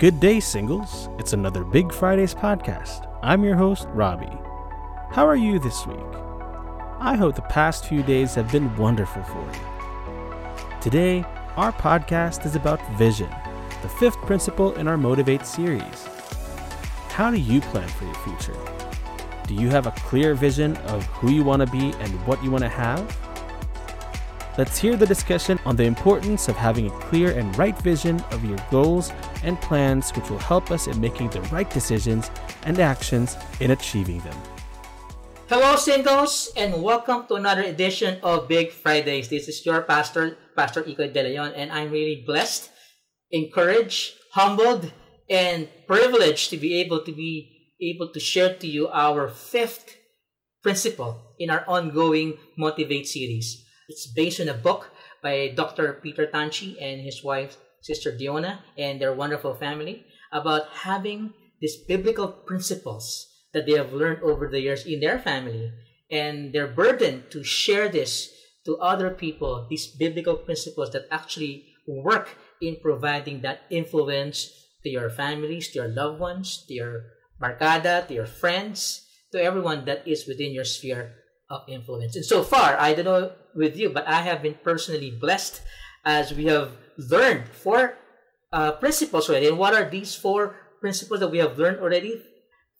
Good day, singles. It's another Big Fridays podcast. I'm your host, Robbie. How are you this week? I hope the past few days have been wonderful for you. Today, our podcast is about vision, the fifth principle in our Motivate series. How do you plan for your future? Do you have a clear vision of who you want to be and what you want to have? Let's hear the discussion on the importance of having a clear and right vision of your goals and plans, which will help us in making the right decisions and actions in achieving them. Hello, singles, and welcome to another edition of Big Fridays. This is your pastor, Pastor Iko De Leon, and I'm really blessed, encouraged, humbled, and privileged to be able to be able to share to you our fifth principle in our ongoing Motivate series. It's based on a book by Dr. Peter Tanchi and his wife, Sister Deonna, and their wonderful family about having these biblical principles that they have learned over the years in their family and their burden to share this to other people, these biblical principles that actually work in providing that influence to your families, to your loved ones, to your barkada, to your friends, to everyone that is within your sphere of influence. And so far, I don't know with you, but I have been personally blessed as we have learned four uh, principles already. And what are these four principles that we have learned already?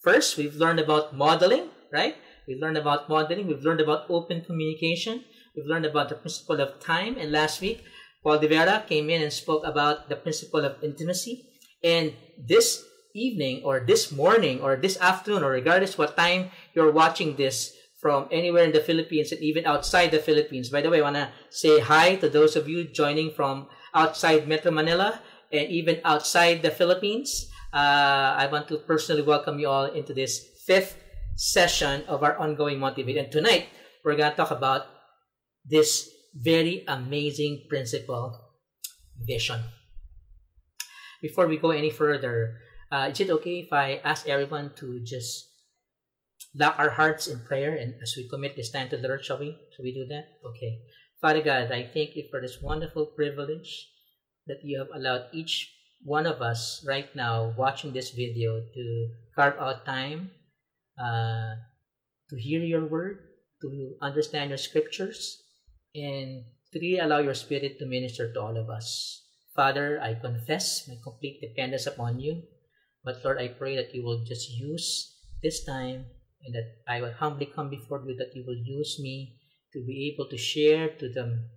First, we've learned about modeling, right? We've learned about modeling. We've learned about open communication. We've learned about the principle of time. And last week, Paul de Vera came in and spoke about the principle of intimacy. And this evening or this morning or this afternoon or regardless what time you're watching this from anywhere in the Philippines and even outside the Philippines. By the way, I want to say hi to those of you joining from outside Metro Manila and even outside the Philippines. Uh, I want to personally welcome you all into this fifth session of our ongoing Motivate. And tonight, we're going to talk about this very amazing principle, vision. Before we go any further, uh, is it okay if I ask everyone to just lock our hearts in prayer and as we commit this time to the Lord, shall we? Shall we do that? Okay. Father God, I thank you for this wonderful privilege that you have allowed each one of us right now watching this video to carve out time uh, to hear your word, to understand your scriptures, and to really allow your spirit to minister to all of us. Father, I confess my complete dependence upon you. But Lord, I pray that you will just use this time and that I will humbly come before you, that you will use me to be able to share to them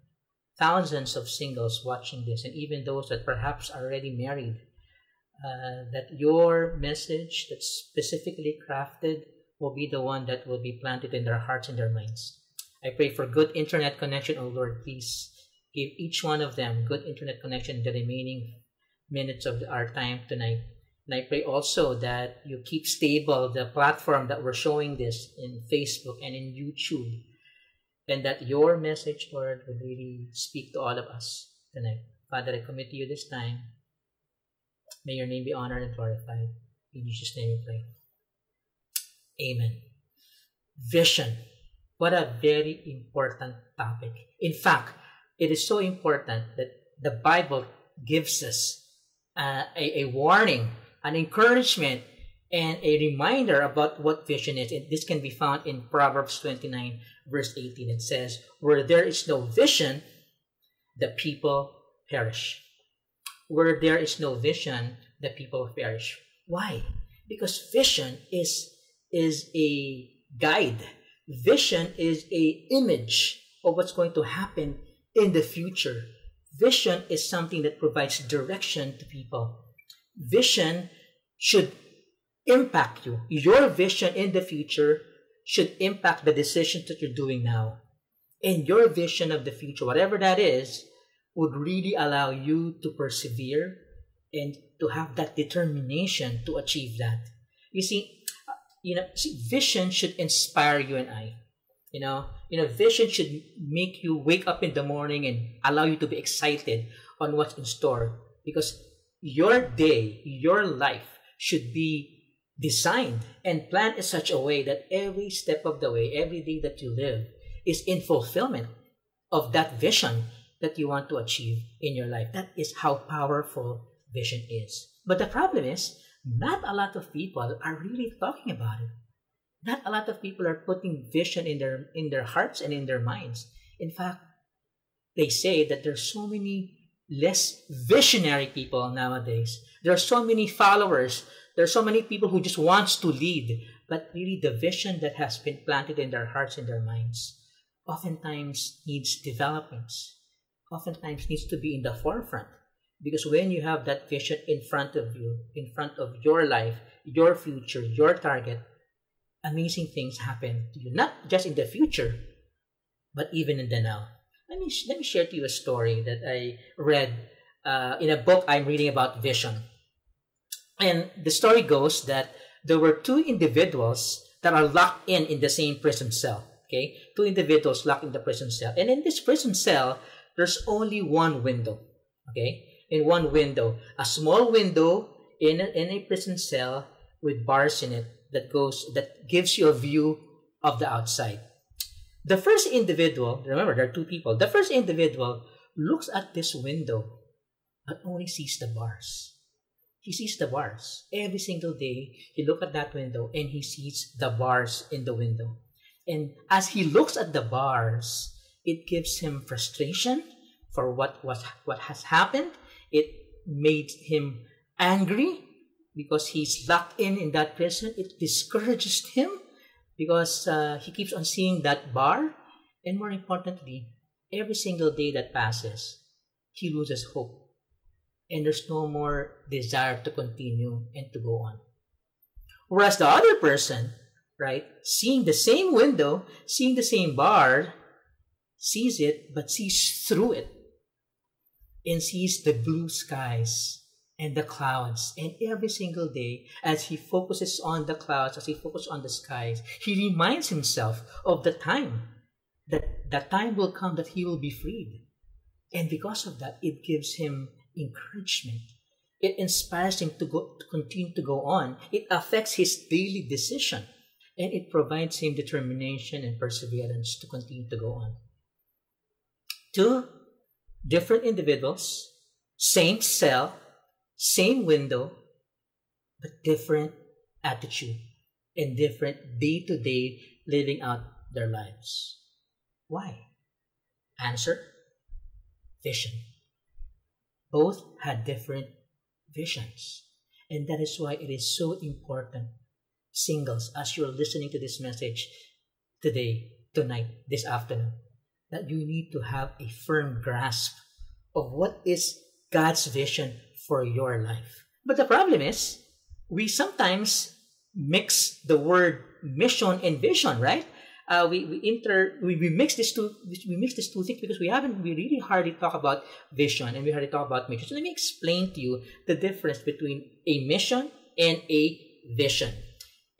thousands of singles watching this, and even those that perhaps are already married, uh, that your message that's specifically crafted will be the one that will be planted in their hearts and their minds. I pray for good internet connection, oh Lord. Please give each one of them good internet connection the remaining minutes of our time tonight. And I pray also that you keep stable the platform that we're showing this in Facebook and in YouTube. And that your message, Lord, would really speak to all of us tonight. Father, I commit to you this time. May your name be honored and glorified. In Jesus' name we pray. Amen. Vision. What a very important topic. In fact, it is so important that the Bible gives us uh, a, a warning an encouragement and a reminder about what vision is. And this can be found in Proverbs 29, verse 18. It says, Where there is no vision, the people perish. Where there is no vision, the people perish. Why? Because vision is, is a guide. Vision is a image of what's going to happen in the future. Vision is something that provides direction to people vision should impact you. Your vision in the future should impact the decisions that you're doing now. And your vision of the future, whatever that is, would really allow you to persevere and to have that determination to achieve that. You see, uh, you know, see, vision should inspire you and I. You know, you know, vision should make you wake up in the morning and allow you to be excited on what's in store because your day, your life should be designed and planned in such a way that every step of the way, every day that you live, is in fulfillment of that vision that you want to achieve in your life. That is how powerful vision is. But the problem is, not a lot of people are really talking about it. Not a lot of people are putting vision in their in their hearts and in their minds. In fact, they say that there's so many less visionary people nowadays. There are so many followers. There are so many people who just wants to lead, but really the vision that has been planted in their hearts and their minds oftentimes needs developments. Oftentimes needs to be in the forefront. Because when you have that vision in front of you, in front of your life, your future, your target, amazing things happen to you. Not just in the future, but even in the now. Let me, let me share to you a story that I read uh, in a book I'm reading about vision. And the story goes that there were two individuals that are locked in in the same prison cell. Okay, two individuals locked in the prison cell, and in this prison cell, there's only one window. Okay, in one window, a small window in a, in a prison cell with bars in it that goes that gives you a view of the outside. The first individual, remember there are two people. The first individual looks at this window but only sees the bars. He sees the bars. Every single day, he looks at that window and he sees the bars in the window. And as he looks at the bars, it gives him frustration for what was what has happened. It made him angry because he's locked in in that prison. It discourages him because uh, he keeps on seeing that bar. And more importantly, every single day that passes, he loses hope. And there's no more desire to continue and to go on. Whereas the other person, right, seeing the same window, seeing the same bar, sees it, but sees through it and sees the blue skies and the clouds. And every single day, as he focuses on the clouds, as he focuses on the skies, he reminds himself of the time that that time will come that he will be freed. And because of that, it gives him encouragement. It inspires him to go to continue to go on. It affects his daily decision. And it provides him determination and perseverance to continue to go on. Two different individuals, same cell, same window, but different attitude and different day to day living out their lives. Why? Answer vision. Both had different visions. And that is why it is so important, singles, as you're listening to this message today, tonight, this afternoon, that you need to have a firm grasp of what is God's vision for your life. But the problem is, we sometimes mix the word mission and vision, right? Uh, we, we inter we, we mix these two we mix these two things because we haven't we really hardly talk about vision and we hardly talk about mission. So let me explain to you the difference between a mission and a vision.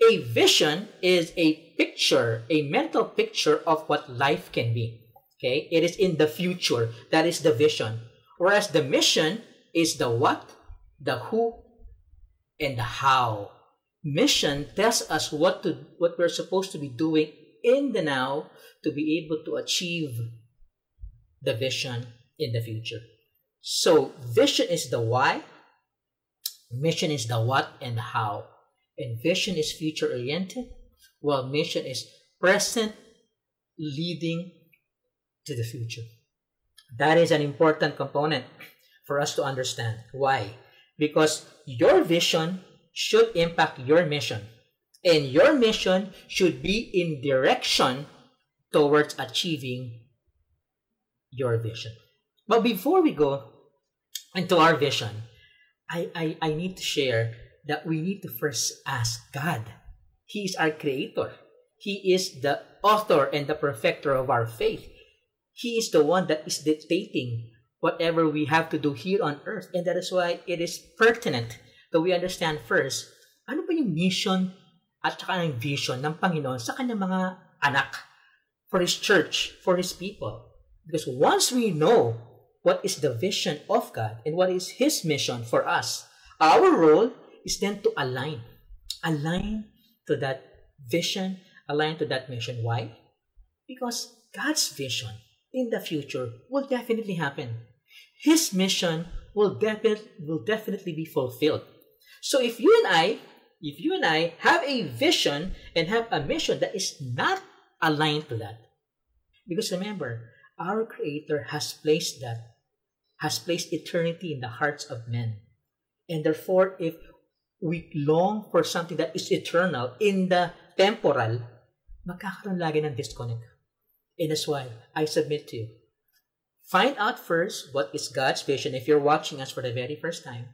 A vision is a picture, a mental picture of what life can be. Okay, it is in the future. That is the vision. Whereas the mission is the what, the who, and the how. Mission tells us what to what we're supposed to be doing in the now to be able to achieve the vision in the future. So vision is the why, mission is the what and the how. And vision is future oriented, while mission is present leading to the future. That is an important component for us to understand. Why? Because your vision should impact your mission. And your mission should be in direction towards achieving your vision. But before we go into our vision, I, I, I need to share that we need to first ask God. He is our creator. He is the author and the perfecter of our faith. He is the one that is dictating whatever we have to do here on earth. And that is why it is pertinent that we understand first, ano ba yung mission at saka yung vision ng Panginoon sa kanyang mga anak for His church, for His people. Because once we know what is the vision of God and what is His mission for us, our role is then to align. Align to that vision, align to that mission. Why? Because God's vision in the future will definitely happen. His mission will, defi- will definitely be fulfilled. So if you and I, if you and I have a vision and have a mission that is not aligned to that, because remember, our Creator has placed that, has placed eternity in the hearts of men. And therefore, if we long for something that is eternal in the temporal, magkakaroon lagi ng disconnect. And that's why I submit to you. Find out first what is God's vision if you're watching us for the very first time.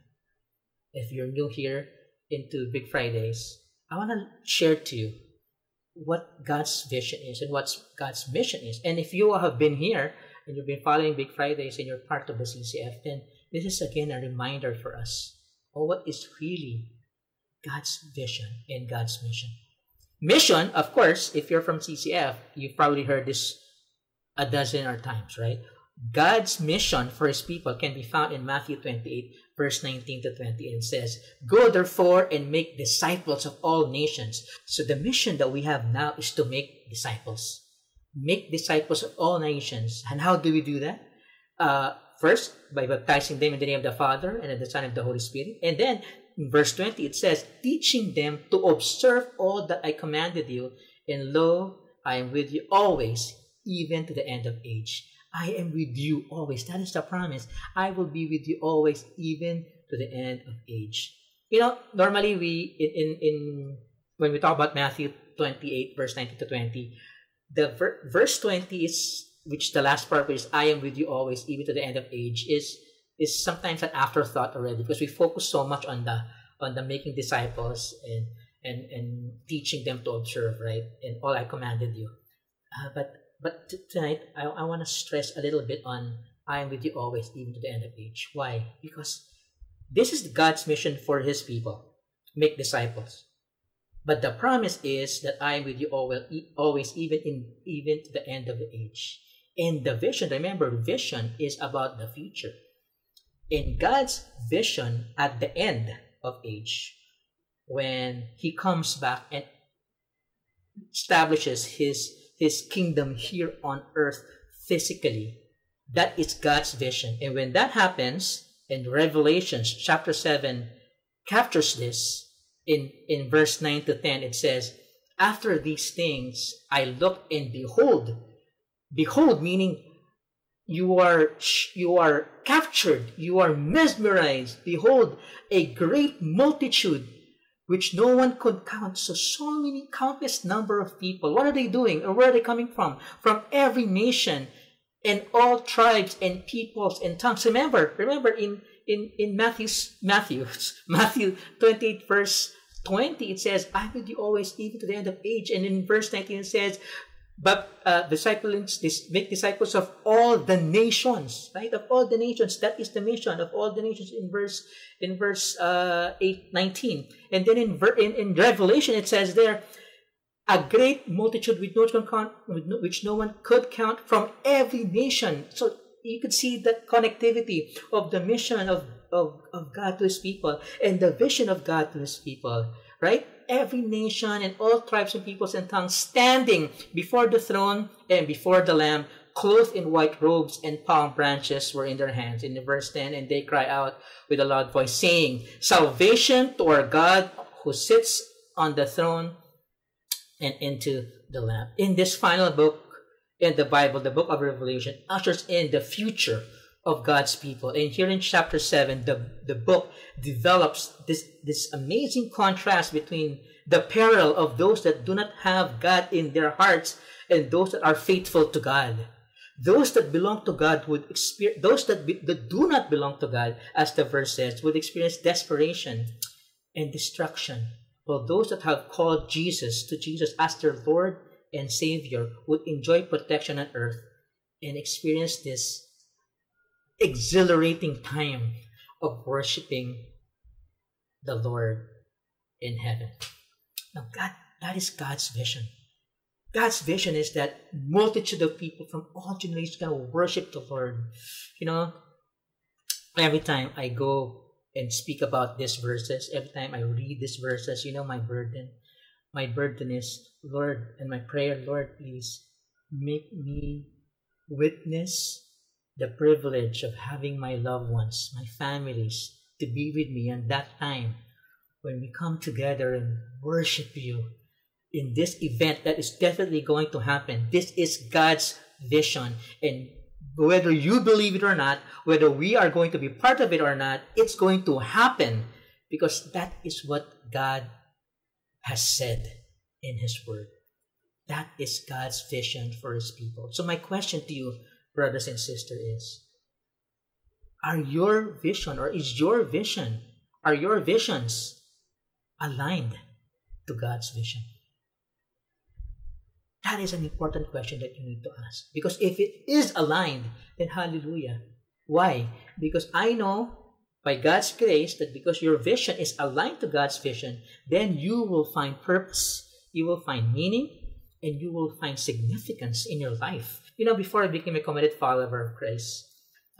If you're new here into Big Fridays, I want to share to you what God's vision is and what God's mission is. And if you have been here and you've been following Big Fridays and you're part of the CCF, then this is again a reminder for us of what is really God's vision and God's mission. Mission, of course, if you're from CCF, you've probably heard this a dozen or times, right? God's mission for his people can be found in Matthew 28, verse 19 to 20, and says, Go therefore and make disciples of all nations. So the mission that we have now is to make disciples. Make disciples of all nations. And how do we do that? Uh, first, by baptizing them in the name of the Father and of the Son and of the Holy Spirit. And then in verse 20, it says, teaching them to observe all that I commanded you, and lo, I am with you always, even to the end of age. I am with you always. That is the promise. I will be with you always, even to the end of age. You know, normally we, in, in, in when we talk about Matthew 28, verse 19 to 20, the ver- verse 20 is, which the last part is, I am with you always, even to the end of age, is is sometimes an afterthought already because we focus so much on the on the making disciples and and and teaching them to observe right and all i commanded you uh, but but tonight i, I want to stress a little bit on i am with you always even to the end of age. Why? Because this is god's mission for his people make disciples. But the promise is that i am with you always, always even in even to the end of the age. And the vision remember vision is about the future. In God's vision at the end of age, when He comes back and establishes His, his kingdom here on earth physically, that is God's vision. And when that happens, in Revelations chapter 7 captures this. In, in verse 9 to 10, it says, After these things I looked and behold, behold, meaning you are you are captured. You are mesmerized. Behold a great multitude which no one could count. So so many countless number of people. What are they doing? Or where are they coming from? From every nation and all tribes and peoples and tongues. Remember remember in in in matthew's matthew's matthew 28 verse 20 it says i with you always even to the end of age. And in verse 19 it says but uh, disciples make disciples of all the nations right? Of all the nations. That is the mission of all the nations in verse in verse uh, 8 19 and then in, in in revelation it says there a great multitude which no, one count, which no one could count from every nation. So you could see the connectivity of the mission of, of, of god to his people and the vision of god to his people right every nation and all tribes and peoples and tongues standing before the throne and before the Lamb, clothed in white robes and palm branches were in their hands. In verse 10, and they cry out with a loud voice, saying, Salvation to our God who sits on the throne and into the Lamb. In this final book in the Bible, the book of Revelation, ushers in the future of God's people. And here in chapter 7, the, the book develops this, this amazing contrast between the peril of those that do not have God in their hearts and those that are faithful to God. Those that belong to God would experience, those that, be, that do not belong to God, as the verse says, would experience desperation and destruction. While those that have called Jesus to Jesus as their Lord and Savior would enjoy protection on earth and experience this exhilarating time of worshiping the Lord in heaven. Now, God, that is God's vision. God's vision is that multitude of people from all generations can worship the Lord. You know, every time I go and speak about these verses, every time I read these verses, you know, my burden, my burden is, Lord, and my prayer, Lord, please make me witness the privilege of having my loved ones, my families, to be with me and that time when we come together and worship you in this event that is definitely going to happen. This is God's vision. And whether you believe it or not, whether we are going to be part of it or not, it's going to happen because that is what God has said in His Word. That is God's vision for His people. So, my question to you, brothers and sisters, is Are your vision or is your vision, are your visions aligned to God's vision? That is an important question that you need to ask. Because if it is aligned, then hallelujah. Why? Because I know by God's grace that because your vision is aligned to God's vision, then you will find purpose, you will find meaning, and you will find significance in your life. You know, before I became a committed follower of Christ,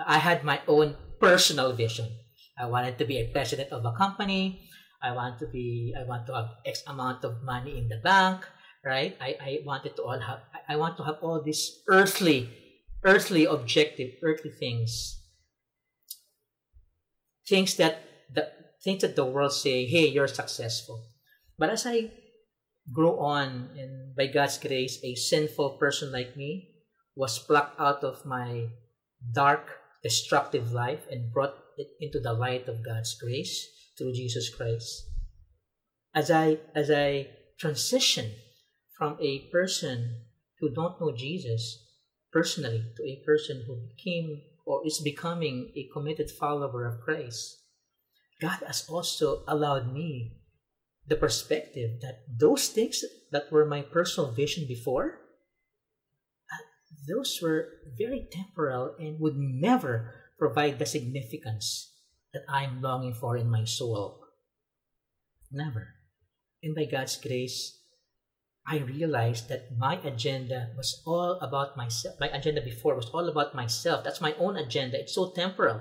I had my own personal vision. I wanted to be a president of a company. I want to be, I want to have X amount of money in the bank right? I, I wanted to all have I want to have all these earthly, earthly objective, earthly things. Things that the things that the world say, hey, you're successful. But as I grow on and by God's grace, a sinful person like me was plucked out of my dark, destructive life and brought it into the light of God's grace through Jesus Christ. As I as I transition from a person who don't know Jesus personally to a person who became or is becoming a committed follower of Christ, God has also allowed me the perspective that those things that were my personal vision before, those were very temporal and would never provide the significance that I'm longing for in my soul. Never. And by God's grace, I realized that my agenda was all about myself. My agenda before was all about myself. That's my own agenda. It's so temporal.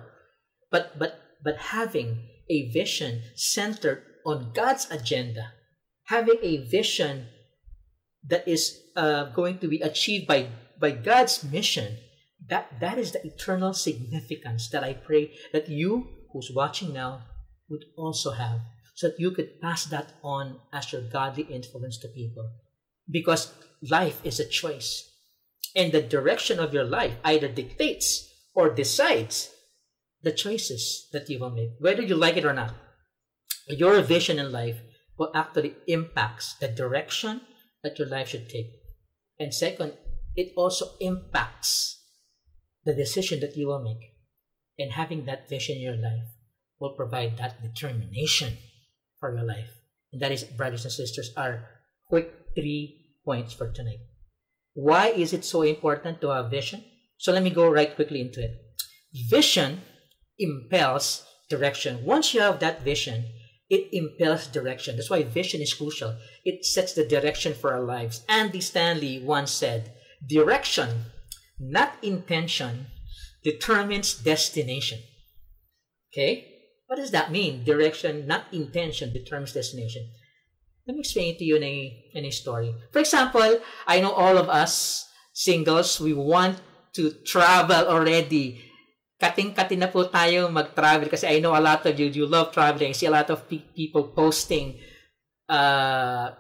But but but having a vision centered on God's agenda, having a vision that is uh, going to be achieved by by God's mission, that that is the eternal significance that I pray that you who's watching now would also have, so that you could pass that on as your godly influence to people because life is a choice. And the direction of your life either dictates or decides the choices that you will make, whether you like it or not. Your vision in life will actually impacts the direction that your life should take. And second, it also impacts the decision that you will make. And having that vision in your life will provide that determination for your life. And that is, brothers and sisters, our quick three points for tonight. Why is it so important to have vision? So let me go right quickly into it. Vision impels direction. Once you have that vision, it impels direction. That's why vision is crucial. It sets the direction for our lives. Andy Stanley once said, direction, not intention, determines destination. Okay? What does that mean? Direction, not intention, determines destination. Let me explain it to you in a, in a story. For example, I know all of us singles, we want to travel already. Kating-kating na po tayo mag-travel kasi I know a lot of you, you love traveling. I see a lot of pe- people posting uh,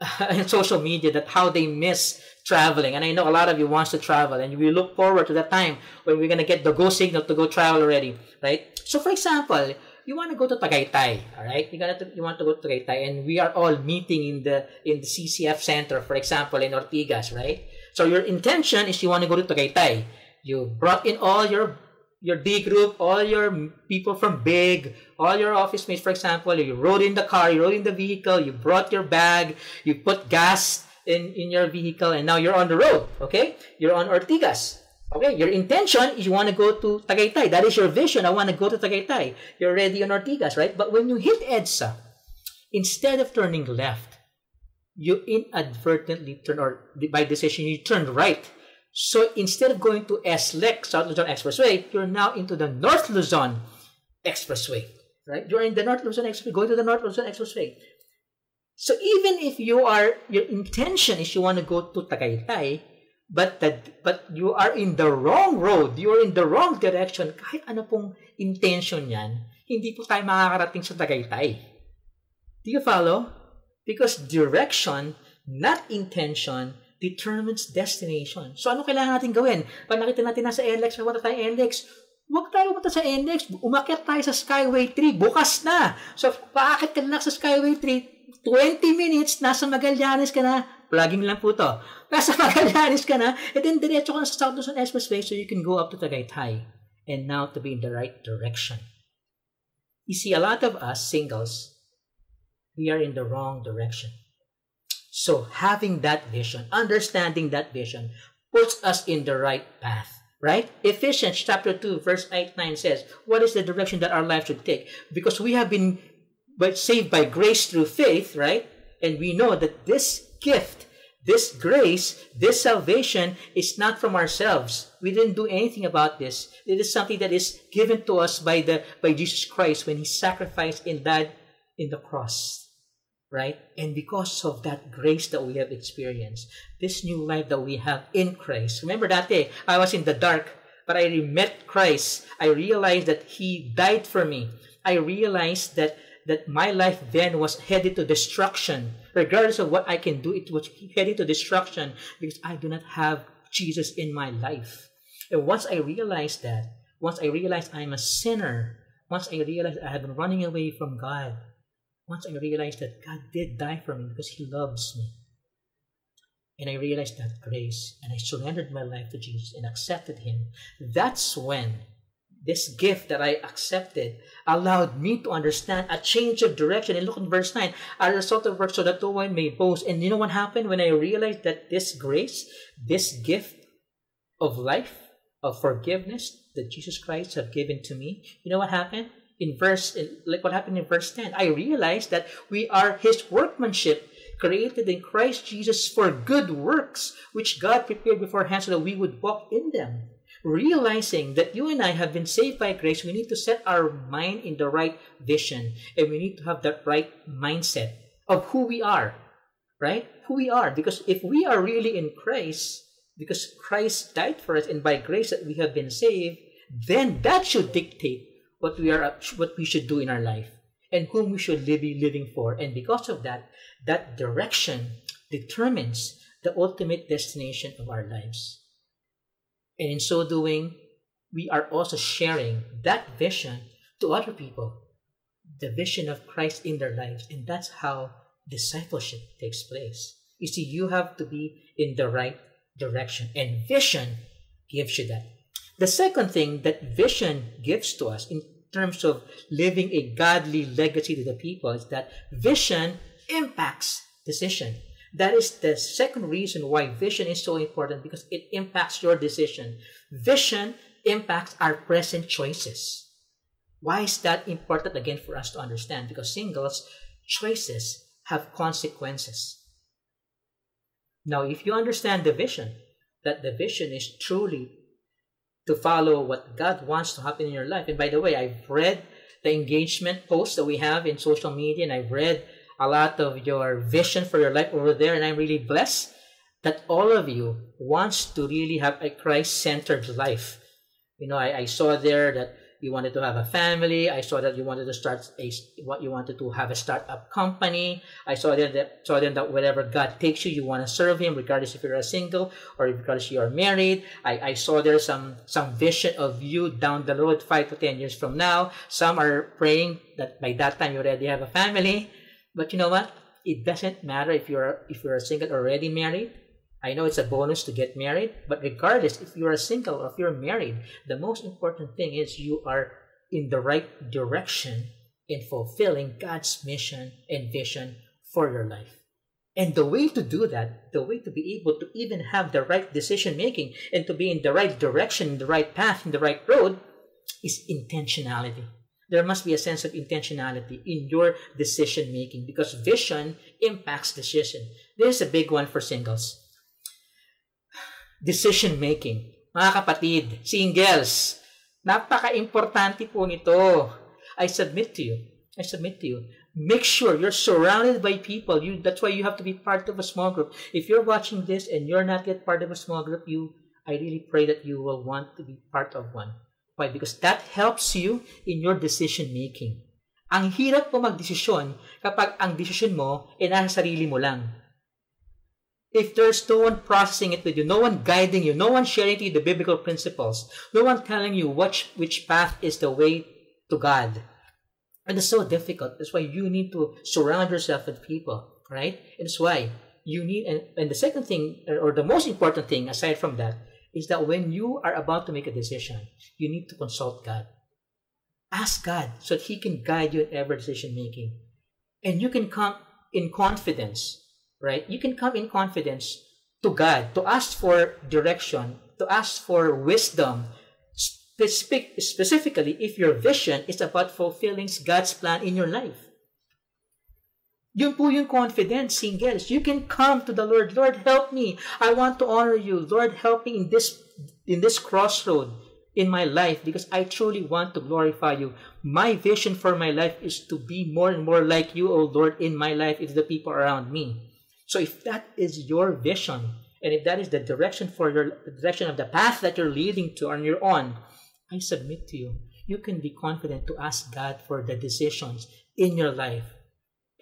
in social media that how they miss traveling. And I know a lot of you wants to travel and we look forward to that time when we're going to get the go signal to go travel already, right? So for example, you want to go to Tagaytay, all right? You got to you want to go to Tagaytay, and we are all meeting in the in the CCF center, for example, in Ortigas, right? So your intention is you want to go to Tagaytay. You brought in all your your D group, all your people from Big, all your office mates, for example. You rode in the car, you rode in the vehicle, you brought your bag, you put gas in, in your vehicle, and now you're on the road, okay? You're on Ortigas. Okay, your intention is you want to go to Tagaytay. That is your vision. I want to go to Tagaytay. You're already on Ortigas, right? But when you hit EDSA, instead of turning left, you inadvertently turn, or by decision, you turn right. So instead of going to SLEX, South Luzon Expressway, you're now into the North Luzon Expressway, right? You're in the North Luzon Expressway, going to the North Luzon Expressway. So even if you are, your intention is you want to go to Tagaytay, but that but you are in the wrong road, you are in the wrong direction, kahit ano pong intention yan, hindi po tayo makakarating sa Tagaytay. Do you follow? Because direction, not intention, determines destination. So ano kailangan natin gawin? Pag nakita natin nasa NLEX, pumunta tayo NLEX, huwag tayo pumunta sa NLEX, umakyat tayo sa Skyway 3, bukas na. So paakit ka na sa Skyway 3, 20 minutes, nasa Magallanes ka na, plugging lang po to. Nasa Magallanes ka na, and then diretso ka na sa South Luzon Expressway so you can go up to Tagaytay. And now to be in the right direction. You see, a lot of us singles, we are in the wrong direction. So having that vision, understanding that vision, puts us in the right path. Right? Ephesians chapter 2, verse 8 9 says, What is the direction that our life should take? Because we have been saved by grace through faith, right? And we know that this gift, this grace, this salvation is not from ourselves. We didn't do anything about this. It is something that is given to us by the by Jesus Christ when he sacrificed and died in the cross. Right? And because of that grace that we have experienced, this new life that we have in Christ. Remember that day, I was in the dark, but I met Christ. I realized that he died for me. I realized that that my life then was headed to destruction. Regardless of what I can do, it was heading to destruction because I do not have Jesus in my life. And once I realized that, once I realized I'm a sinner, once I realized I have been running away from God, once I realized that God did die for me because He loves me, and I realized that grace, and I surrendered my life to Jesus and accepted Him, that's when this gift that I accepted allowed me to understand a change of direction. And look at verse 9. As A result of work so that no one may boast. And you know what happened when I realized that this grace, this gift of life, of forgiveness that Jesus Christ have given to me, you know what happened? In verse, like what happened in verse 10, I realized that we are His workmanship, created in Christ Jesus for good works, which God prepared beforehand so that we would walk in them realizing that you and I have been saved by grace, we need to set our mind in the right vision and we need to have that right mindset of who we are, right? Who we are. Because if we are really in Christ, because Christ died for us and by grace that we have been saved, then that should dictate what we are what we should do in our life and whom we should be living for. And because of that, that direction determines the ultimate destination of our lives. And in so doing, we are also sharing that vision to other people, the vision of Christ in their lives. And that's how discipleship takes place. You see, you have to be in the right direction, and vision gives you that. The second thing that vision gives to us in terms of living a godly legacy to the people is that vision impacts decision. That is the second reason why vision is so important because it impacts your decision. Vision impacts our present choices. Why is that important again for us to understand? Because singles, choices have consequences. Now, if you understand the vision, that the vision is truly to follow what God wants to happen in your life. And by the way, I've read the engagement posts that we have in social media, and I've read a lot of your vision for your life over there. And I'm really blessed that all of you wants to really have a Christ-centered life. You know, I, I saw there that you wanted to have a family. I saw that you wanted to start a what you wanted to have a startup company. I saw there that saw then that wherever God takes you, you want to serve Him, regardless if you're a single or regardless you are married. I, I saw there some some vision of you down the road, five to ten years from now. Some are praying that by that time you already have a family. But you know what? It doesn't matter if you're if you're a single already married. I know it's a bonus to get married, but regardless if you're a single or if you're married, the most important thing is you are in the right direction in fulfilling God's mission and vision for your life. And the way to do that, the way to be able to even have the right decision making and to be in the right direction, the right path, in the right road, is intentionality there must be a sense of intentionality in your decision making because vision impacts decision. This is a big one for singles. Decision making. Mga kapatid, singles, napaka-importante po nito. I submit to you. I submit to you. Make sure you're surrounded by people. You that's why you have to be part of a small group. If you're watching this and you're not yet part of a small group, you I really pray that you will want to be part of one. Why? Because that helps you in your decision making. Ang hirap po magdesisyon kapag ang desisyon mo ay nasa sarili mo lang. If there's no one processing it with you, no one guiding you, no one sharing to you the biblical principles, no one telling you which, which path is the way to God, and it's so difficult. That's why you need to surround yourself with people, right? That's why you need, and, and the second thing, or the most important thing aside from that, is that when you are about to make a decision, you need to consult God. Ask God so that He can guide you in every decision making. And you can come in confidence, right? You can come in confidence to God, to ask for direction, to ask for wisdom, specific, specifically if your vision is about fulfilling God's plan in your life. Yun po yung confidence, singles. You can come to the Lord. Lord, help me. I want to honor you. Lord, help me in this in this crossroad in my life because I truly want to glorify you. My vision for my life is to be more and more like you, O Lord, in my life, it's the people around me. So if that is your vision, and if that is the direction for your direction of the path that you're leading to on your own, I submit to you. You can be confident to ask God for the decisions in your life.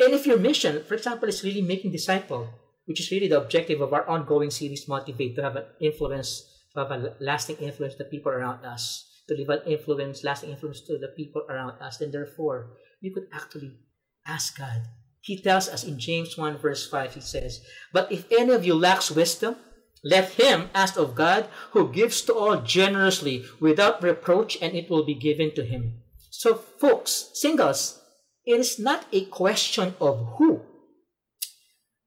And if your mission, for example, is really making disciple, which is really the objective of our ongoing series, Motivate, to have an influence, to have a lasting influence to the people around us, to leave an influence, lasting influence to the people around us, then therefore, you could actually ask God. He tells us in James 1 verse 5, he says, But if any of you lacks wisdom, let him ask of God, who gives to all generously without reproach, and it will be given to him. So, folks, singles, it is not a question of who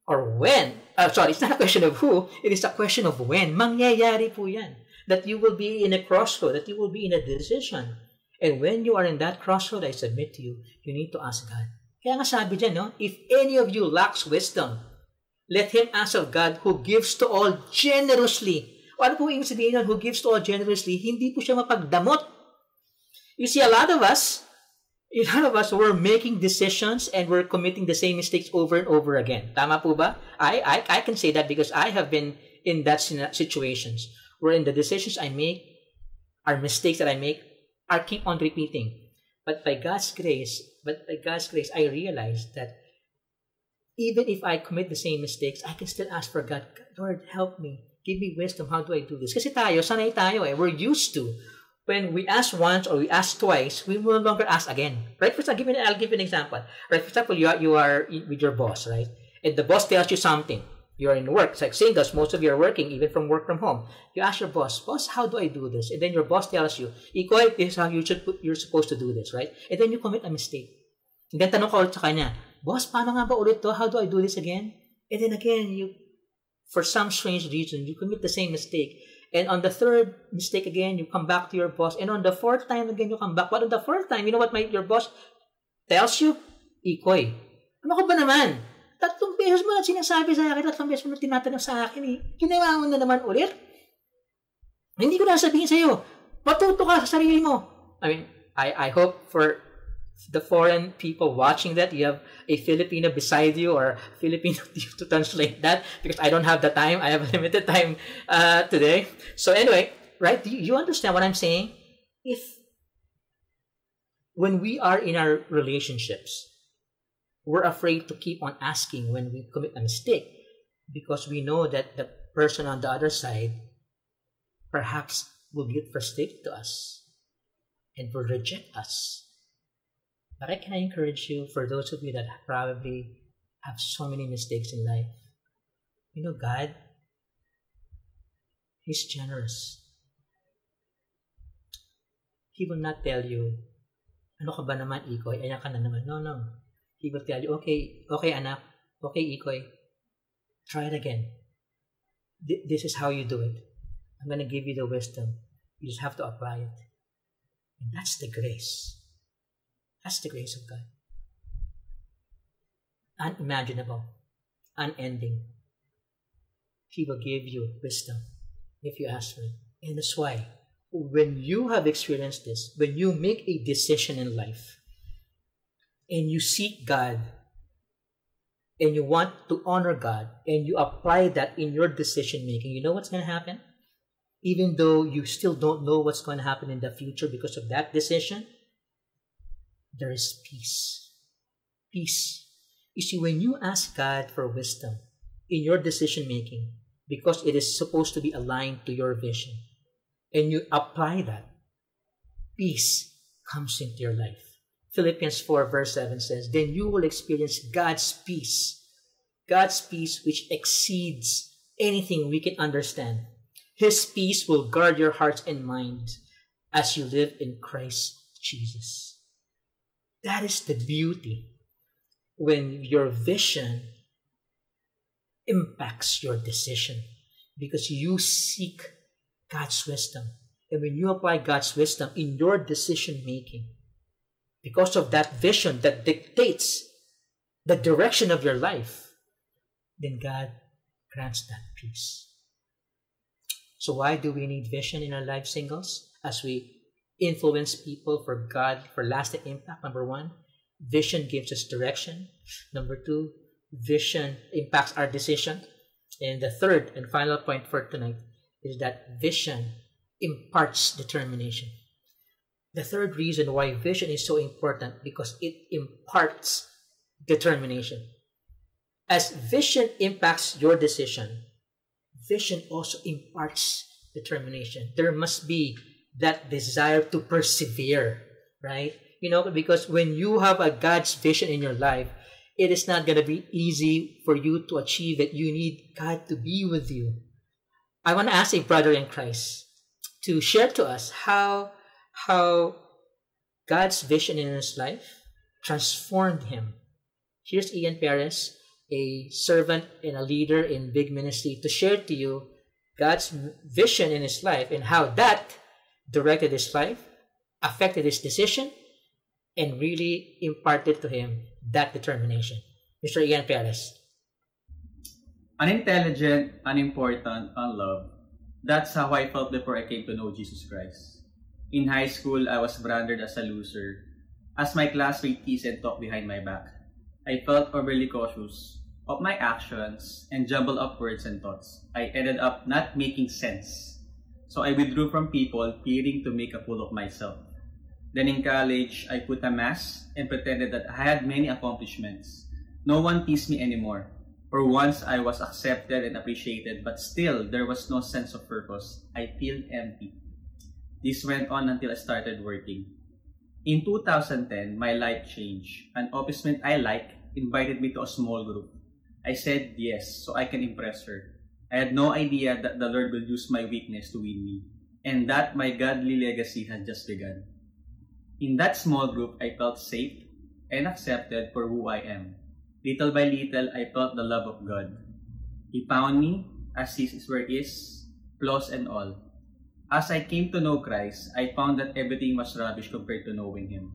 or when. Uh, sorry, it's not a question of who, it is a question of when. Mangyayari po yan. That you will be in a crossroad, that you will be in a decision. And when you are in that crossroad, I submit to you, you need to ask God. Kaya nga sabi dyan, no? If any of you lacks wisdom, let him ask of God who gives to all generously. O ano po yung sabihin nun? Who gives to all generously? Hindi po siya mapagdamot. You see, a lot of us, a lot of us, we're making decisions and we're committing the same mistakes over and over again. Tama po ba? I, I, I can say that because I have been in that situations wherein the decisions I make are mistakes that I make are keep on repeating. But by God's grace, but by God's grace, I realized that even if I commit the same mistakes, I can still ask for God, Lord, help me. Give me wisdom. How do I do this? Kasi tayo, sanay tayo eh. We're used to. When we ask once or we ask twice, we will no longer ask again. Right? For example, I'll give you an example. Right? For example, you are, you are with your boss, right? And the boss tells you something. You're in work. It's like singles. Most of you are working, even from work from home. You ask your boss, boss, how do I do this? And then your boss tells you, Ikoy, this is how you should, you're supposed to do this, right? And then you commit a mistake. And then tanong ka ulit sa kanya, boss, paano nga ba ulit to? How do I do this again? And then again, you, for some strange reason, you commit the same mistake. And on the third mistake again, you come back to your boss. And on the fourth time again, you come back. But on the fourth time, you know what my, your boss tells you? Ikoy. Ano ka ba naman? Tatlong beses mo na sinasabi sa akin, tatlong beses mo na tinatanong sa akin eh. Ginawa mo na naman ulit. Hindi ko na sabihin sa'yo. Matuto ka sa sarili mo. I mean, I, I hope for the foreign people watching that, you have a Filipino beside you or Filipino to translate that because I don't have the time. I have limited time uh, today. So anyway, right? Do you understand what I'm saying? If when we are in our relationships, we're afraid to keep on asking when we commit a mistake because we know that the person on the other side perhaps will get frustrated to us and will reject us but I can encourage you for those of you that probably have so many mistakes in life. You know, God, He's generous. He will not tell you, ano ka ba naman, Ikoy? Ayan ka na naman. No, no. He will tell you, okay, okay, anak. Okay, Ikoy. Try it again. This is how you do it. I'm going to give you the wisdom. You just have to apply it. And that's the grace. That's the grace of God. Unimaginable, unending. He will give you wisdom if you ask for it. And that's why, when you have experienced this, when you make a decision in life, and you seek God and you want to honor God and you apply that in your decision making, you know what's going to happen? Even though you still don't know what's going to happen in the future because of that decision, there is peace. Peace. You see, when you ask God for wisdom in your decision making, because it is supposed to be aligned to your vision, and you apply that, peace comes into your life. Philippians 4, verse 7 says, Then you will experience God's peace, God's peace which exceeds anything we can understand. His peace will guard your hearts and minds as you live in Christ Jesus. That is the beauty when your vision impacts your decision because you seek God's wisdom. And when you apply God's wisdom in your decision making, because of that vision that dictates the direction of your life, then God grants that peace. So, why do we need vision in our life, singles? As we influence people for God, for lasting impact, number one, vision gives us direction. Number two, vision impacts our decision. And the third and final point for tonight is that vision imparts determination. The third reason why vision is so important because it imparts determination. As vision impacts your decision, vision also imparts determination. There must be that desire to persevere, right? You know, because when you have a God's vision in your life, it is not going to be easy for you to achieve it. You need God to be with you. I want to ask a brother in Christ to share to us how how God's vision in his life transformed him. Here's Ian Perez, a servant and a leader in B1G ministry, to share to you God's vision in his life and how that directed his life, affected his decision, and really imparted to him that determination. Mr. Ian Perez. Unintelligent, unimportant, unloved. That's how I felt before I came to know Jesus Christ. In high school, I was branded as a loser. As my classmates teased and talked behind my back, I felt overly cautious of my actions and jumbled up words and thoughts. I ended up not making sense. So I withdrew from people, fearing to make a fool of myself. Then in college, I put a mask and pretended that I had many accomplishments. No one teased me anymore. For once, I was accepted and appreciated, but still, there was no sense of purpose. I feel empty. This went on until I started working. In 2010, my life changed. An office mate I like invited me to a small group. I said yes, so I can impress her. I had no idea that the Lord will use my weakness to win me, and that my godly legacy had just begun. In that small group, I felt safe and accepted for who I am. Little by little, I felt the love of God. He found me as His is, flaws and all. As I came to know Christ, I found that everything was rubbish compared to knowing Him.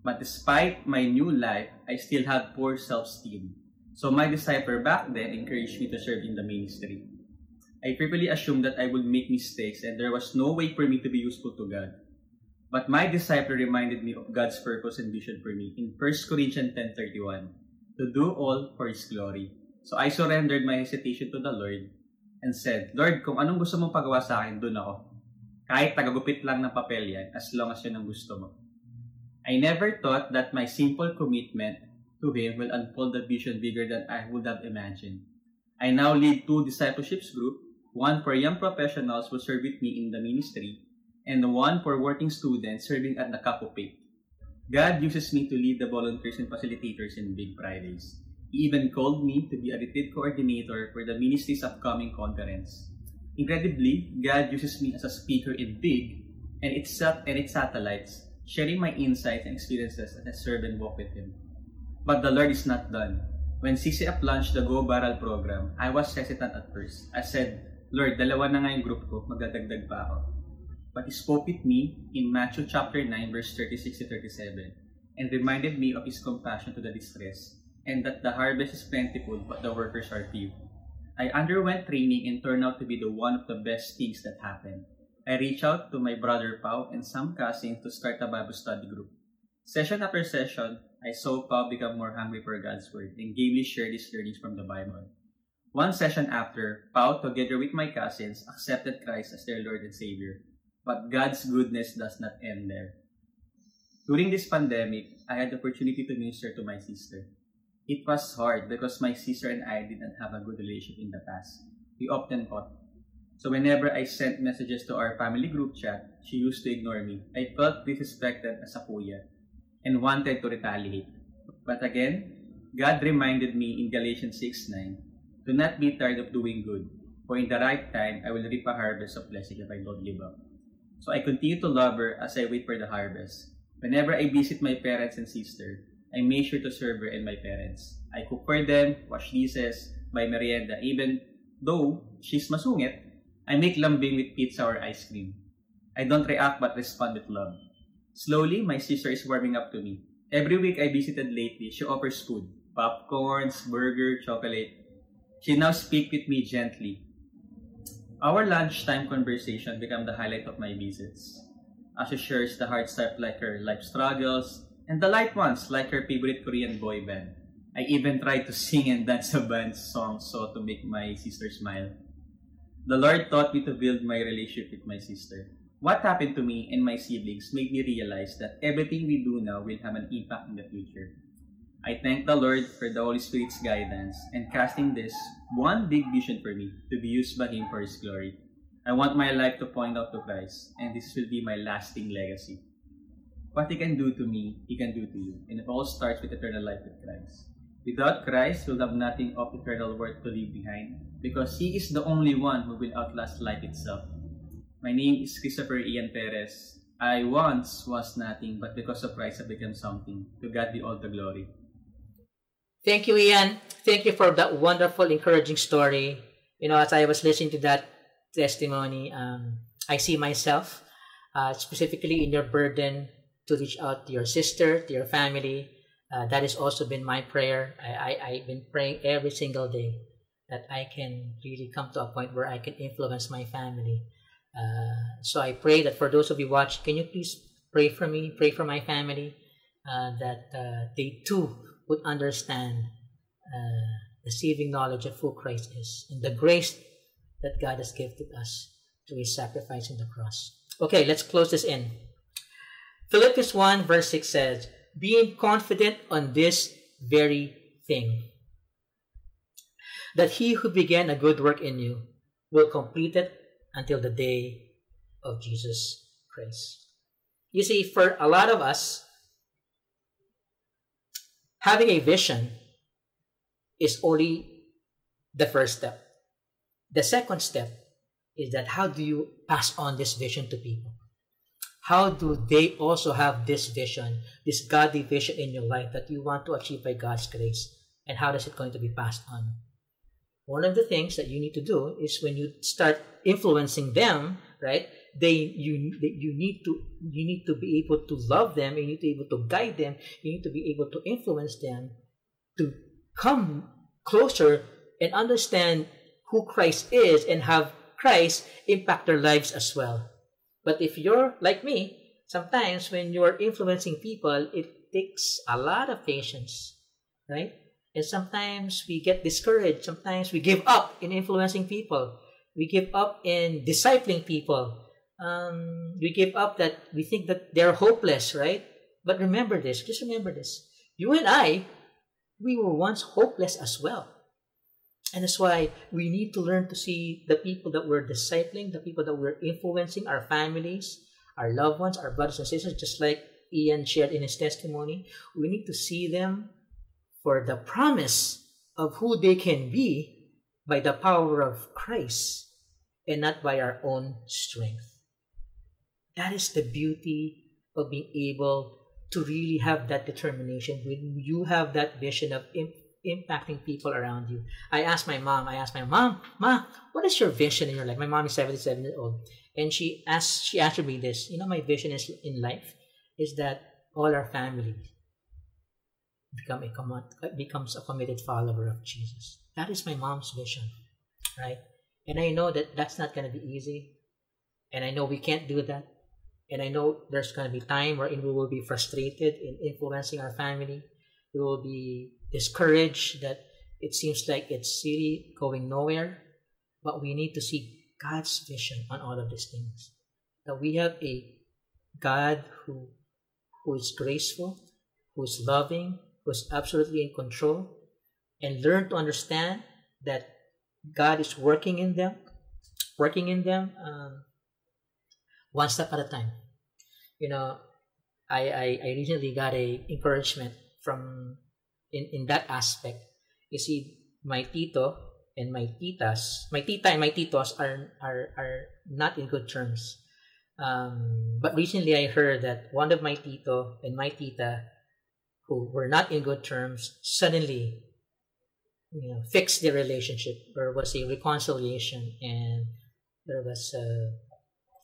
But despite my new life, I still had poor self-esteem. So my disciple back then encouraged me to serve in the ministry. I frequently assumed that I would make mistakes and there was no way for me to be useful to God. But my disciple reminded me of God's purpose and vision for me in 1 Corinthians 10.31, to do all for His glory. So I surrendered my hesitation to the Lord and said, Lord, kung anong gusto mong pagawa sa akin, doon ako. Kahit tagagupit lang ng papel yan, as long as yun ang gusto mo. I never thought that my simple commitment to Him will unfold a vision bigger than I would have imagined. I now lead two discipleships group, one for young professionals who serve with me in the ministry, and one for working students serving at the Nakapupik. God uses me to lead the volunteers and facilitators in Big Fridays. He even called me to be a retreat coordinator for the ministry's upcoming conference. Incredibly, God uses me as a speaker in Big and its, and its satellites, sharing my insights and experiences as I serve and walk with Him. But the Lord is not done. When CCF launched the Go Barrel program, I was hesitant at first. I said, Lord, dalawa na nga yung group ko, magdadagdag pa ako. But He spoke with me in Matthew chapter 9, verse 36 to 37, and reminded me of His compassion to the distressed, and that the harvest is plentiful, but the workers are few. I underwent training and turned out to be the one of the best things that happened. I reached out to my brother Pau and some cousins to start a Bible study group. Session after session, I saw Pao become more hungry for God's Word and gamely shared his learnings from the Bible. One session after, Pao, together with my cousins, accepted Christ as their Lord and Savior. But God's goodness does not end there. During this pandemic, I had the opportunity to minister to my sister. It was hard because my sister and I didn't have a good relationship in the past. We often fought. So whenever I sent messages to our family group chat, she used to ignore me. I felt disrespected as a kuya and wanted to retaliate. But again, God reminded me in Galatians 6:9 Do not be tired of doing good, for in the right time I will reap a harvest of blessing if I don't give up. So I continue to love her as I wait for the harvest. Whenever I visit my parents and sister, I make sure to serve her and my parents. I cook for them, wash dishes, buy merienda, even though she's masungit, I make lambing with pizza or ice cream. I don't react but respond with love. Slowly, my sister is warming up to me. Every week I visited lately, she offers food. Popcorns, burger, chocolate. She now speaks with me gently. Our lunchtime conversation became the highlight of my visits. As she shares the hard stuff like her life struggles, and the light ones like her favorite Korean boy band. I even tried to sing and dance a band song so to make my sister smile. The Lord taught me to build my relationship with my sister. What happened to me and my siblings made me realize that everything we do now will have an impact in the future. I thank the Lord for the Holy Spirit's guidance and casting this one big vision for me to be used by Him for His glory. I want my life to point out to Christ, and this will be my lasting legacy. What He can do to me, He can do to you, and it all starts with eternal life with Christ. Without Christ, you'll have nothing of eternal worth to leave behind, because He is the only one who will outlast life itself. My name is Christopher Ian Perez. I once was nothing, but because of Christ I became something. To God be all the glory. Thank you, Ian. Thank you for that wonderful, encouraging story. You know, as I was listening to that testimony, um, I see myself uh, specifically in your burden to reach out to your sister, to your family. Uh, that has also been my prayer. I, I, I've been praying every single day that I can really come to a point where I can influence my family. Uh, so I pray that for those of you watching, can you please pray for me, pray for my family, uh, that uh, they too would understand uh, the saving knowledge of who Christ is and the grace that God has gifted us through his sacrifice on the cross. Okay, let's close this in. Philippians 1 verse 6 says, being confident on this very thing, that he who began a good work in you will complete it until the day of Jesus Christ. You see, for a lot of us, having a vision is only the first step. The second step is that how do you pass on this vision to people? How do they also have this vision, this godly vision in your life that you want to achieve by God's grace? And how is it going to be passed on? One of the things that you need to do is when you start influencing them, right? They you you need to you need to be able to love them. You need to be able to guide them. You need to be able to influence them to come closer and understand who Christ is and have Christ impact their lives as well. But if you're like me, sometimes when you're influencing people, it takes a lot of patience, right? And sometimes we get discouraged. Sometimes we give up in influencing people. We give up in discipling people. Um, we give up that we think that they're hopeless, right? But remember this. Just remember this. You and I, we were once hopeless as well. And that's why we need to learn to see the people that we're discipling, the people that we're influencing, our families, our loved ones, our brothers and sisters, just like Ian shared in his testimony. We need to see them for the promise of who they can be by the power of Christ and not by our own strength. That is the beauty of being able to really have that determination when you have that vision of impacting people around you. I asked my mom, I asked my mom, Ma, what is your vision in your life? My mom is 77 years old. And she asked she answered me this, you know, my vision is in life is that all our family become a becomes a committed follower of Jesus. That is my mom's vision, right? And I know that that's not going to be easy, and I know we can't do that. And I know there's going to be time wherein we will be frustrated in influencing our family. We will be discouraged that it seems like it's really going nowhere. But we need to see God's vision on all of these things. That we have a God who, who is graceful, who is loving, who is absolutely in control, and learn to understand that God is working in them, working in them um, one step at a time. You know, I, I, I recently got a encouragement from in, in that aspect. You see, my tito and my titas, my tita and my titos are are are not in good terms. Um, but recently I heard that one of my tito and my tita, who were not in good terms, suddenly you know fixed their relationship. There was a reconciliation and there was a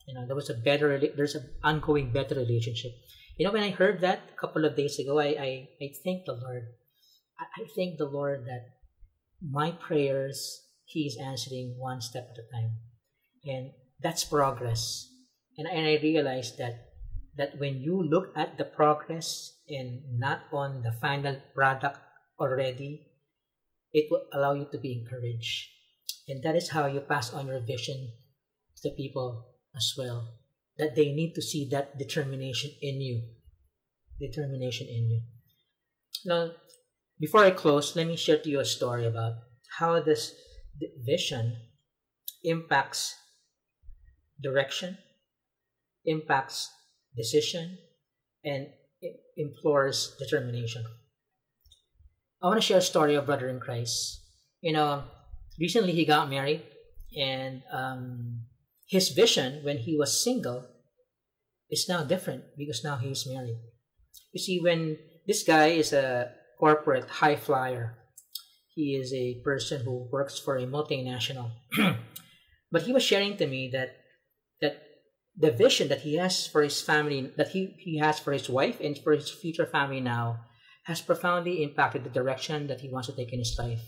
you know there was a better there's an ongoing better relationship. You know when I heard that a couple of days ago, I I, I thank the Lord. I, thank the Lord that my prayers He is answering one step at a time, and that's progress. And, and I realized that that when you look at the progress and not on the final product already, it will allow you to be encouraged. And that is how you pass on your vision to the people as well. That they need to see that determination in you. Determination in you. Now, before I close, let me share to you a story about how this vision impacts direction, impacts decision, and implores determination. I want to share a story of brother in Christ. You know, recently he got married, and um, his vision when he was single is now different because now he's married. You see, when this guy is a corporate high flyer, he is a person who works for a multinational. but he was sharing to me that that the vision that he has for his family, that he, he has for his wife and for his future family now, has profoundly impacted the direction that he wants to take in his life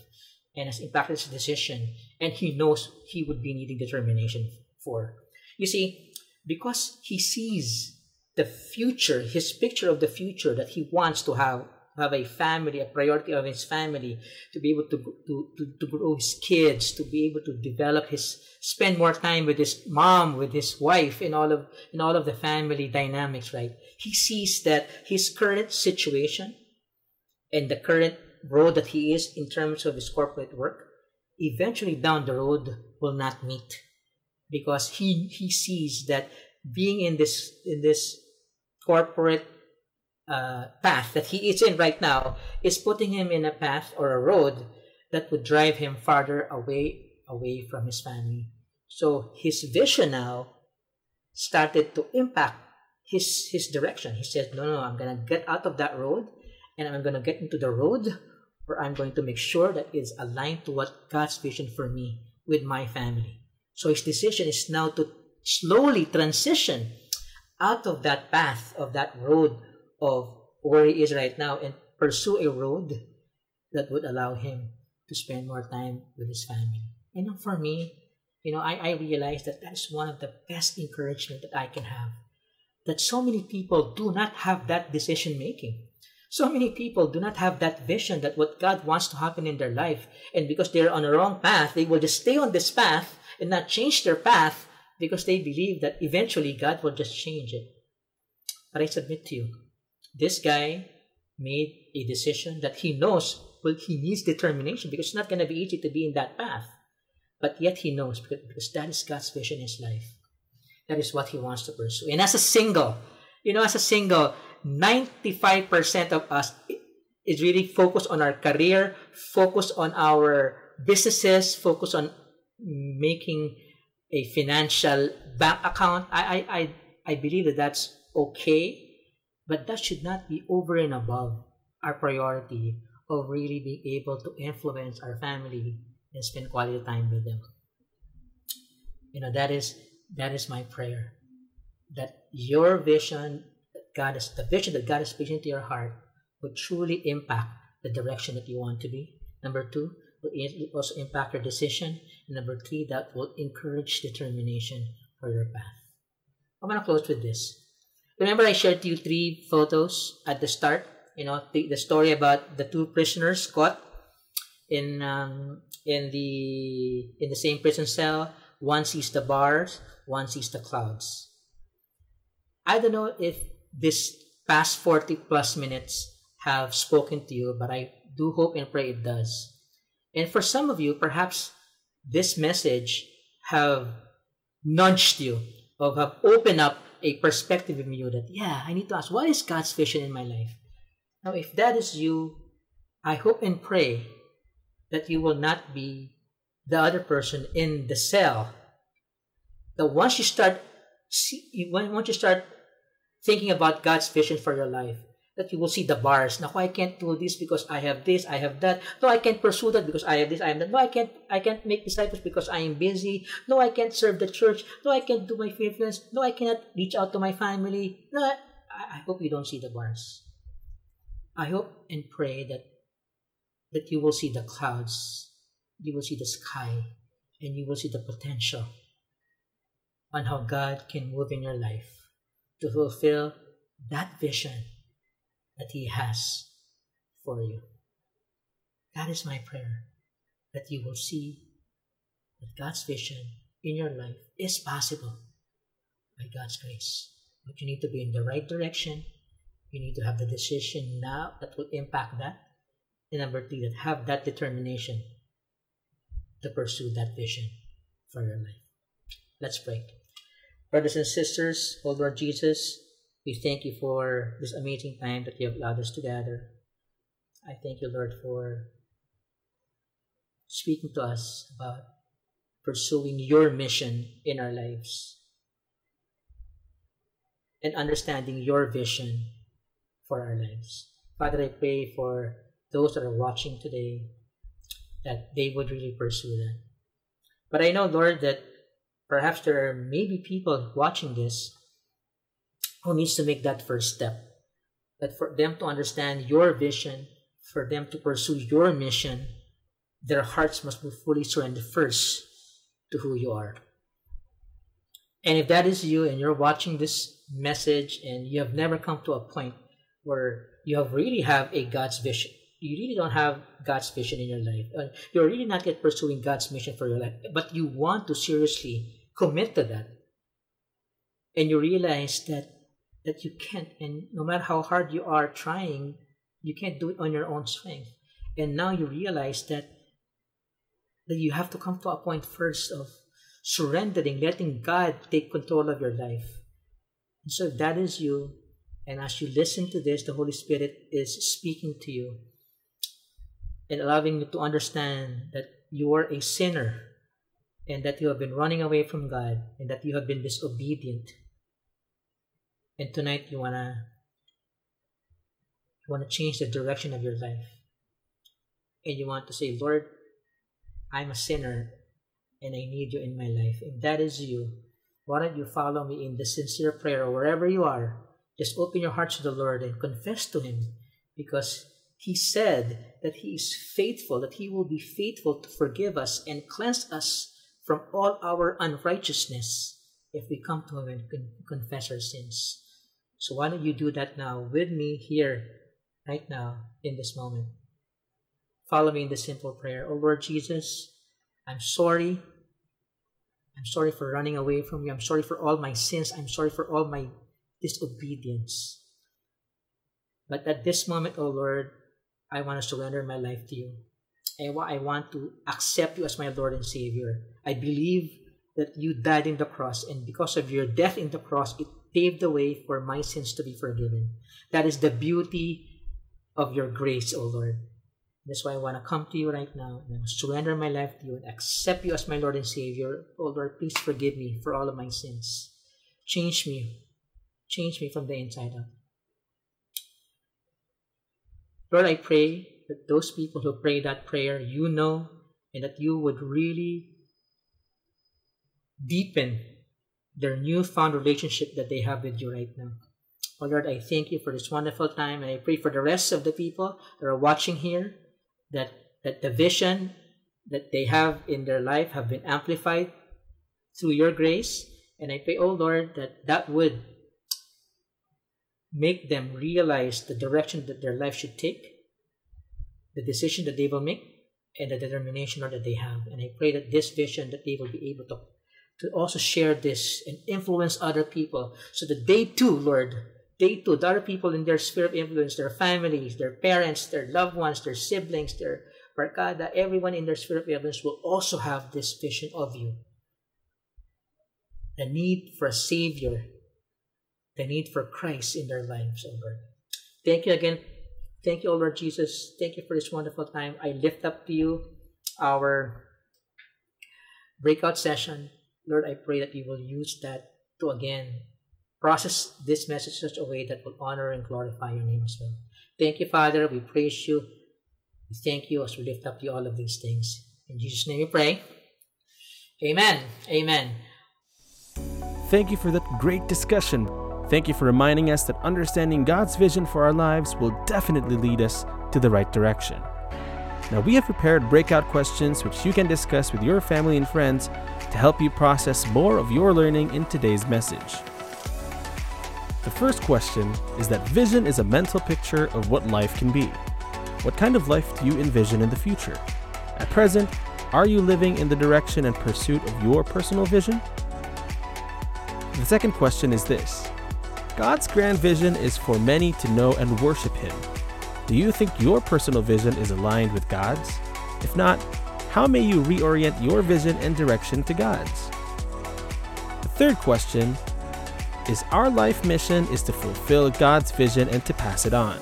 and has impacted his decision. And he knows he would be needing determination for. You see, because he sees the future, his picture of the future that he wants to have have a family, a priority of his family, to be able to, to, to, to grow his kids, to be able to develop his, spend more time with his mom, with his wife, in all of, in all of the family dynamics, right? He sees that his current situation and the current road that he is in terms of his corporate work, eventually down the road will not meet because he he sees that being in this in this corporate uh, path that he is in right now is putting him in a path or a road that would drive him farther away away from his family. So his vision now started to impact his his direction. He says, "No, no, I'm gonna get out of that road and I'm to get into the road where I'm going to make sure that it's aligned to what God's vision for me with my family. So his decision is now to slowly transition out of that path, of that road of where he is right now and pursue a road that would allow him to spend more time with his family. And for me, you know, I, I realize that that's one of the best encouragement that I can have. That so many people do not have that decision making. So many people do not have that vision that what God wants to happen in their life. And because they're on the wrong path, they will just stay on this path and not change their path because they believe that eventually God will just change it. But I submit to you, this guy made a decision that he knows, well, he needs determination because it's not going to be easy to be in that path. But yet he knows because, that is God's vision in his life. That is what he wants to pursue. And as a single, you know, as a single, 95% of us is really focused on our career, focused on our businesses, focused on making a financial bank account. I, I, I, I believe that that's okay, but that should not be over and above our priority of really being able to influence our family and spend quality time with them. You know, that is that is my prayer. That your vision God is the vision that God is placing into your heart would truly impact the direction that you want to be. Number two, will also impact your decision. And number three, that will encourage determination for your path. I'm going to close with this. Remember, I shared you three photos at the start. You know, the, the story about the two prisoners caught in um, in the in the same prison cell. One sees the bars, one sees the clouds. I don't know if this past 40 plus minutes have spoken to you, but I do hope and pray it does. And for some of you, perhaps this message have nudged you or have opened up a perspective in you that, yeah, I need to ask, what is God's vision in my life? Now, if that is you, I hope and pray that you will not be the other person in the cell. That once you start, see, once you start thinking about God's vision for your life, that you will see the bars. Now, I can't do this because I have this, I have that. No, I can't pursue that because I have this, I have that. No, I can't, I can't make disciples because I am busy. No, I can't serve the church. No, I can't do my faithfulness. No, I cannot reach out to my family. No, I, I hope you don't see the bars. I hope and pray that that you will see the clouds, you will see the sky, and you will see the potential on how God can move in your life to fulfill that vision that He has for you. That is my prayer, that you will see that God's vision in your life is possible by God's grace. But you need to be in the right direction. You need to have the decision now that will impact that. And number three, that have that determination to pursue that vision for your life. Let's pray. Brothers and sisters, O Lord Jesus, we thank you for this amazing time that you have allowed us together. I thank you, Lord, for speaking to us about pursuing your mission in our lives and understanding your vision for our lives. Father, I pray for those that are watching today that they would really pursue that. But I know, Lord, that perhaps there are maybe people watching this who needs to make that first step. But for them to understand your vision, for them to pursue your mission, their hearts must be fully surrendered first to who you are. And if that is you and you're watching this message and you have never come to a point where you have really have a God's vision, you really don't have God's vision in your life. Uh, you're really not yet pursuing God's mission for your life, but you want to seriously commit to that. And you realize that that you can't, and no matter how hard you are trying, you can't do it on your own strength. And now you realize that that you have to come to a point first of surrendering, letting God take control of your life. And so if that is you, and as you listen to this, the Holy Spirit is speaking to you and allowing you to understand that you are a sinner and that you have been running away from God and that you have been disobedient and tonight you wanna you wanna change the direction of your life. And you want to say, Lord, I'm a sinner and I need you in my life. If that is you, why don't you follow me in the sincere prayer wherever you are? Just open your hearts to the Lord and confess to Him because He said that He is faithful, that He will be faithful to forgive us and cleanse us from all our unrighteousness if we come to Him and confess our sins. So why don't you do that now with me here, right now, in this moment? Follow me in the simple prayer. Oh Lord Jesus, I'm sorry. I'm sorry for running away from you. I'm sorry for all my sins. I'm sorry for all my disobedience. But at this moment, oh Lord, I want to surrender my life to you. I want to accept you as my Lord and Savior. I believe that you died in the cross, and because of your death in the cross, it paved the way for my sins to be forgiven. That is the beauty of your grace, O Lord. That's why I want to come to you right now and surrender my life to you and accept you as my Lord and Savior. Oh Lord, please forgive me for all of my sins. Change me. Change me from the inside out. Lord, I pray that those people who pray that prayer, you know, and that you would really deepen their newfound relationship that they have with you right now. Oh Lord, I thank you for this wonderful time, and I pray for the rest of the people that are watching here that that the vision that they have in their life have been amplified through your grace. And I pray, oh Lord, that that would make them realize the direction that their life should take, the decision that they will make, and the determination that they have. And I pray that this vision that they will be able to, to also share this and influence other people so that they too, Lord, they too, the other people in their sphere of influence, their families, their parents, their loved ones, their siblings, their barkada, everyone in their sphere of influence will also have this vision of you. The need for a Savior, the need for Christ in their lives, oh Lord. Thank you again. Thank you, Lord Jesus. Thank you for this wonderful time. I lift up to you our breakout session. Lord, I pray that you will use that to again process this message in such a way that will honor and glorify your name as well. Thank you, Father. We praise you. We thank you as we lift up to all of these things. In Jesus' name we pray. Amen. Amen. Thank you for that great discussion. Thank you for reminding us that understanding God's vision for our lives will definitely lead us to the right direction. Now, we have prepared breakout questions which you can discuss with your family and friends to help you process more of your learning in today's message. The first question is that vision is a mental picture of what life can be. What kind of life do you envision in the future? At present, are you living in the direction and pursuit of your personal vision? The second question is this God's grand vision is for many to know and worship Him. Do you think your personal vision is aligned with God's? If not, how may you reorient your vision and direction to God's? The third question is our life mission is to fulfill God's vision and to pass it on.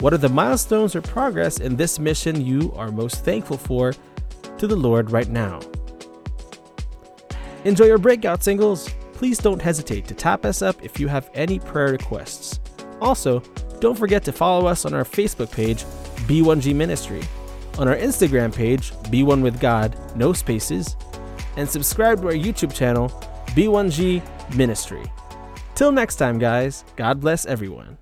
What are the milestones or progress in this mission you are most thankful for to the Lord right now? Enjoy your breakout singles. Please don't hesitate to tap us up if you have any prayer requests. Also, don't forget to follow us on our Facebook page, B1G Ministry, on our Instagram page, B1 with God, no spaces, and subscribe to our YouTube channel, B1G Ministry. Till next time, guys, God bless everyone.